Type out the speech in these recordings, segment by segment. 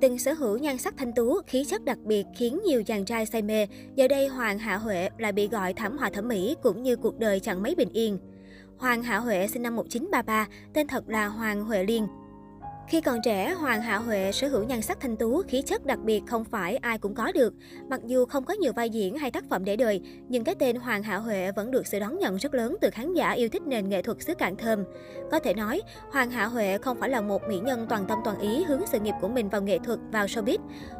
Từng sở hữu nhan sắc thanh tú, khí chất đặc biệt khiến nhiều chàng trai say mê, giờ đây Hoàng Hạ Huệ lại bị gọi thảm họa thẩm mỹ cũng như cuộc đời chẳng mấy bình yên. Hoàng Hạ Huệ sinh năm 1933, tên thật là Hoàng Huệ Liên, khi còn trẻ, Hoàng Hạ Huệ sở hữu nhan sắc thanh tú, khí chất đặc biệt không phải ai cũng có được. Mặc dù không có nhiều vai diễn hay tác phẩm để đời, nhưng cái tên Hoàng Hạ Huệ vẫn được sự đón nhận rất lớn từ khán giả yêu thích nền nghệ thuật xứ Cạn Thơm. Có thể nói, Hoàng Hạ Huệ không phải là một mỹ nhân toàn tâm toàn ý hướng sự nghiệp của mình vào nghệ thuật, vào showbiz.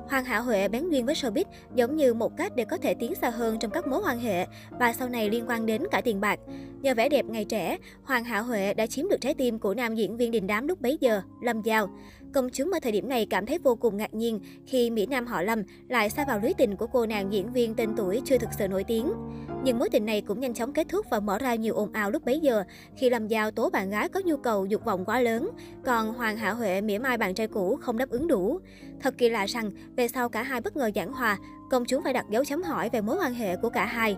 Hoàng Hạ Huệ bén duyên với showbiz giống như một cách để có thể tiến xa hơn trong các mối quan hệ và sau này liên quan đến cả tiền bạc. Nhờ vẻ đẹp ngày trẻ, Hoàng Hạ Huệ đã chiếm được trái tim của nam diễn viên đình đám lúc bấy giờ, Lâm Gia. Giao. Công chúng ở thời điểm này cảm thấy vô cùng ngạc nhiên khi Mỹ Nam họ Lâm lại xa vào lưới tình của cô nàng diễn viên tên tuổi chưa thực sự nổi tiếng. Nhưng mối tình này cũng nhanh chóng kết thúc và mở ra nhiều ồn ào lúc bấy giờ khi Lâm Giao tố bạn gái có nhu cầu dục vọng quá lớn, còn Hoàng Hạ Huệ mỉa mai bạn trai cũ không đáp ứng đủ. Thật kỳ lạ rằng, về sau cả hai bất ngờ giảng hòa, công chúng phải đặt dấu chấm hỏi về mối quan hệ của cả hai.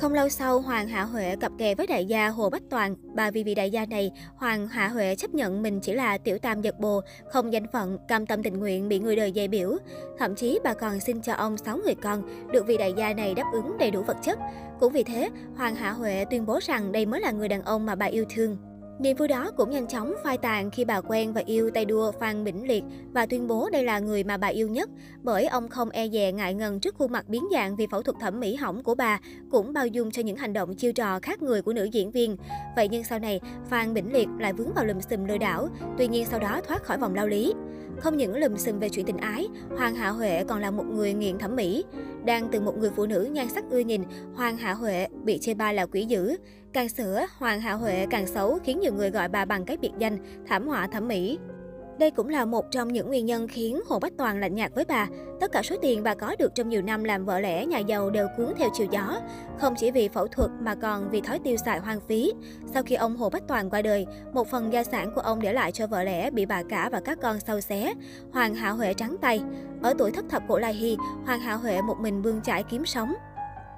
Không lâu sau, Hoàng Hạ Huệ cặp kè với đại gia Hồ Bách Toàn. Bà vì vị đại gia này, Hoàng Hạ Huệ chấp nhận mình chỉ là tiểu tam giật bồ, không danh phận, cam tâm tình nguyện bị người đời dạy biểu. Thậm chí bà còn xin cho ông 6 người con, được vị đại gia này đáp ứng đầy đủ vật chất. Cũng vì thế, Hoàng Hạ Huệ tuyên bố rằng đây mới là người đàn ông mà bà yêu thương. Niềm vui đó cũng nhanh chóng phai tàn khi bà quen và yêu tay đua Phan Bỉnh Liệt và tuyên bố đây là người mà bà yêu nhất, bởi ông không e dè ngại ngần trước khuôn mặt biến dạng vì phẫu thuật thẩm mỹ hỏng của bà, cũng bao dung cho những hành động chiêu trò khác người của nữ diễn viên. Vậy nhưng sau này, Phan Bỉnh Liệt lại vướng vào lùm xùm lừa đảo, tuy nhiên sau đó thoát khỏi vòng lao lý. Không những lùm xùm về chuyện tình ái, Hoàng Hạ Huệ còn là một người nghiện thẩm mỹ. Đang từ một người phụ nữ nhan sắc ưa nhìn, Hoàng Hạ Huệ bị chê bai là quỷ dữ. Càng sửa, Hoàng Hạ Huệ càng xấu khiến nhiều người gọi bà bằng cái biệt danh thảm họa thẩm mỹ. Đây cũng là một trong những nguyên nhân khiến Hồ Bách Toàn lạnh nhạt với bà. Tất cả số tiền bà có được trong nhiều năm làm vợ lẽ nhà giàu đều cuốn theo chiều gió. Không chỉ vì phẫu thuật mà còn vì thói tiêu xài hoang phí. Sau khi ông Hồ Bách Toàn qua đời, một phần gia sản của ông để lại cho vợ lẽ bị bà cả và các con sâu xé. Hoàng Hạ Huệ trắng tay. Ở tuổi thất thập của Lai Hy, Hoàng Hạ Huệ một mình bươn chải kiếm sống.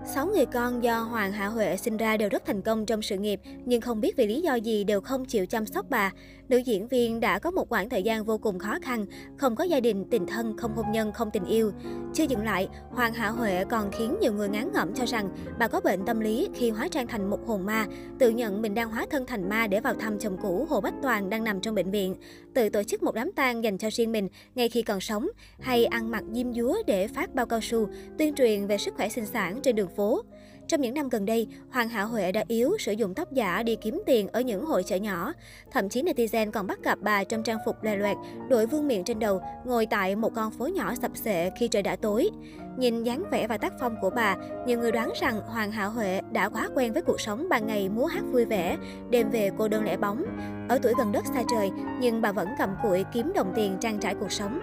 Sáu người con do Hoàng Hạ Huệ sinh ra đều rất thành công trong sự nghiệp, nhưng không biết vì lý do gì đều không chịu chăm sóc bà. Nữ diễn viên đã có một khoảng thời gian vô cùng khó khăn, không có gia đình, tình thân, không hôn nhân, không tình yêu. Chưa dừng lại, Hoàng Hạ Huệ còn khiến nhiều người ngán ngẩm cho rằng bà có bệnh tâm lý khi hóa trang thành một hồn ma, tự nhận mình đang hóa thân thành ma để vào thăm chồng cũ Hồ Bách Toàn đang nằm trong bệnh viện, tự tổ chức một đám tang dành cho riêng mình ngay khi còn sống, hay ăn mặc diêm dúa để phát bao cao su, tuyên truyền về sức khỏe sinh sản trên đường phố. Trong những năm gần đây, Hoàng Hạ Huệ đã yếu sử dụng tóc giả đi kiếm tiền ở những hội chợ nhỏ. Thậm chí netizen còn bắt gặp bà trong trang phục lè loẹt, đội vương miện trên đầu, ngồi tại một con phố nhỏ sập sệ khi trời đã tối. Nhìn dáng vẻ và tác phong của bà, nhiều người đoán rằng Hoàng Hạ Huệ đã quá quen với cuộc sống ban ngày múa hát vui vẻ, đêm về cô đơn lẻ bóng. Ở tuổi gần đất xa trời, nhưng bà vẫn cầm cụi kiếm đồng tiền trang trải cuộc sống.